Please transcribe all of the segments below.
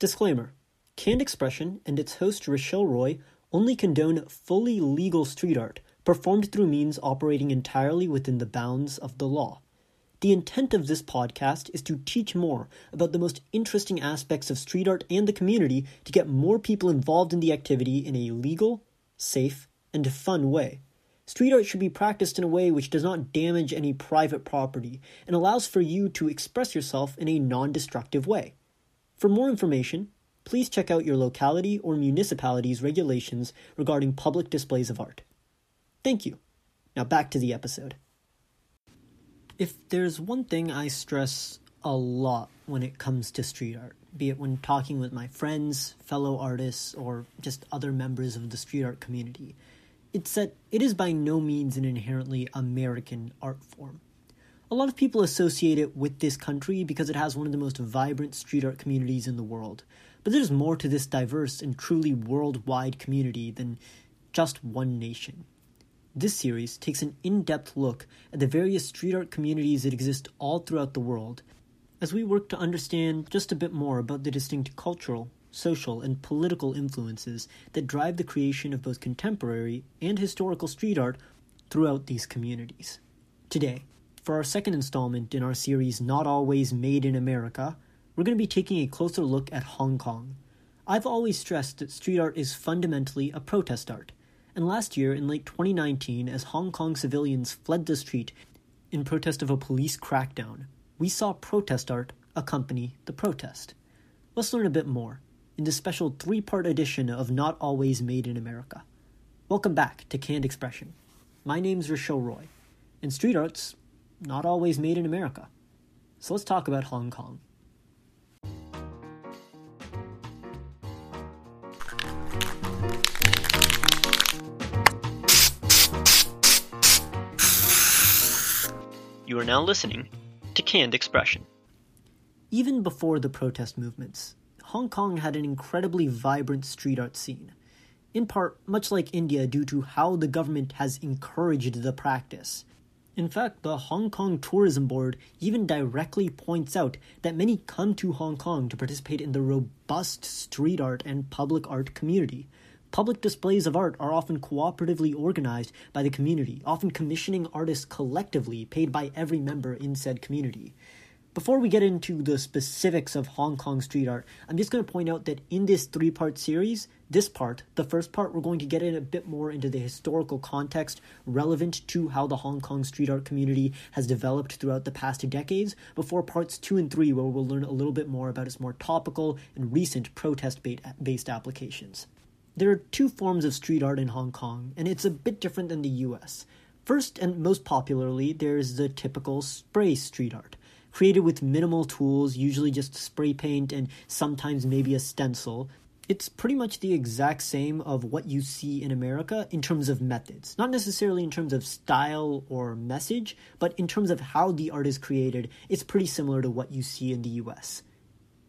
Disclaimer Canned Expression and its host Rochelle Roy only condone fully legal street art performed through means operating entirely within the bounds of the law. The intent of this podcast is to teach more about the most interesting aspects of street art and the community to get more people involved in the activity in a legal, safe, and fun way. Street art should be practiced in a way which does not damage any private property and allows for you to express yourself in a non destructive way. For more information, please check out your locality or municipality's regulations regarding public displays of art. Thank you. Now back to the episode. If there's one thing I stress a lot when it comes to street art, be it when talking with my friends, fellow artists, or just other members of the street art community, it's that it is by no means an inherently American art form. A lot of people associate it with this country because it has one of the most vibrant street art communities in the world. But there's more to this diverse and truly worldwide community than just one nation. This series takes an in depth look at the various street art communities that exist all throughout the world as we work to understand just a bit more about the distinct cultural, social, and political influences that drive the creation of both contemporary and historical street art throughout these communities. Today, for our second installment in our series Not Always Made in America, we're going to be taking a closer look at Hong Kong. I've always stressed that street art is fundamentally a protest art, and last year, in late 2019, as Hong Kong civilians fled the street in protest of a police crackdown, we saw protest art accompany the protest. Let's learn a bit more in this special three part edition of Not Always Made in America. Welcome back to Canned Expression. My name's Rochelle Roy, and street art's not always made in America. So let's talk about Hong Kong. You are now listening to Canned Expression. Even before the protest movements, Hong Kong had an incredibly vibrant street art scene, in part much like India due to how the government has encouraged the practice. In fact, the Hong Kong Tourism Board even directly points out that many come to Hong Kong to participate in the robust street art and public art community. Public displays of art are often cooperatively organized by the community, often commissioning artists collectively, paid by every member in said community. Before we get into the specifics of Hong Kong street art, I'm just going to point out that in this three part series, this part, the first part, we're going to get in a bit more into the historical context relevant to how the Hong Kong street art community has developed throughout the past decades, before parts two and three, where we'll learn a little bit more about its more topical and recent protest based applications. There are two forms of street art in Hong Kong, and it's a bit different than the US. First and most popularly, there's the typical spray street art created with minimal tools, usually just spray paint and sometimes maybe a stencil. It's pretty much the exact same of what you see in America in terms of methods. Not necessarily in terms of style or message, but in terms of how the art is created, it's pretty similar to what you see in the US.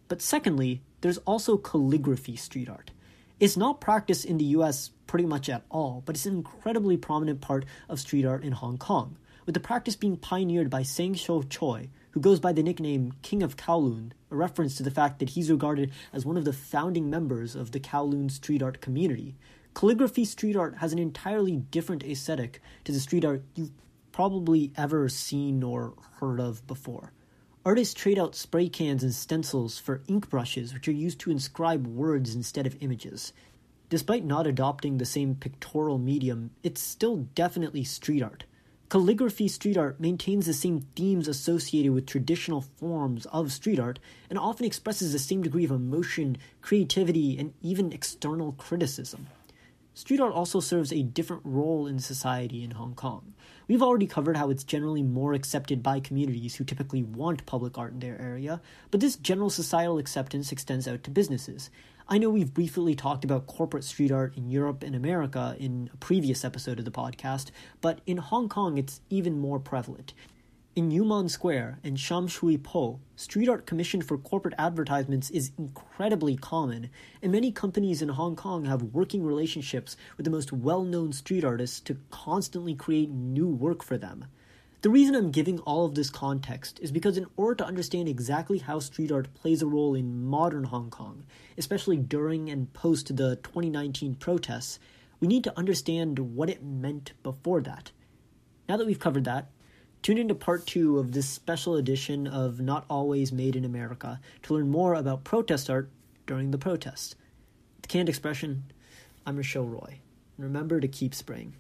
But secondly, there's also calligraphy street art. It's not practiced in the US pretty much at all, but it's an incredibly prominent part of street art in Hong Kong, with the practice being pioneered by Tsang Tsou-choi, who goes by the nickname King of Kowloon, a reference to the fact that he's regarded as one of the founding members of the Kowloon street art community. Calligraphy street art has an entirely different aesthetic to the street art you've probably ever seen or heard of before. Artists trade out spray cans and stencils for ink brushes, which are used to inscribe words instead of images. Despite not adopting the same pictorial medium, it's still definitely street art. Calligraphy street art maintains the same themes associated with traditional forms of street art and often expresses the same degree of emotion, creativity, and even external criticism. Street art also serves a different role in society in Hong Kong. We've already covered how it's generally more accepted by communities who typically want public art in their area, but this general societal acceptance extends out to businesses. I know we've briefly talked about corporate street art in Europe and America in a previous episode of the podcast, but in Hong Kong it's even more prevalent. In Yue Man Square and Sham Shui Po, street art commissioned for corporate advertisements is incredibly common, and many companies in Hong Kong have working relationships with the most well known street artists to constantly create new work for them. The reason I'm giving all of this context is because, in order to understand exactly how street art plays a role in modern Hong Kong, especially during and post the 2019 protests, we need to understand what it meant before that. Now that we've covered that, tune into part two of this special edition of Not Always Made in America to learn more about protest art during the protest. The Canned Expression, I'm Rochelle Roy. Remember to keep spraying.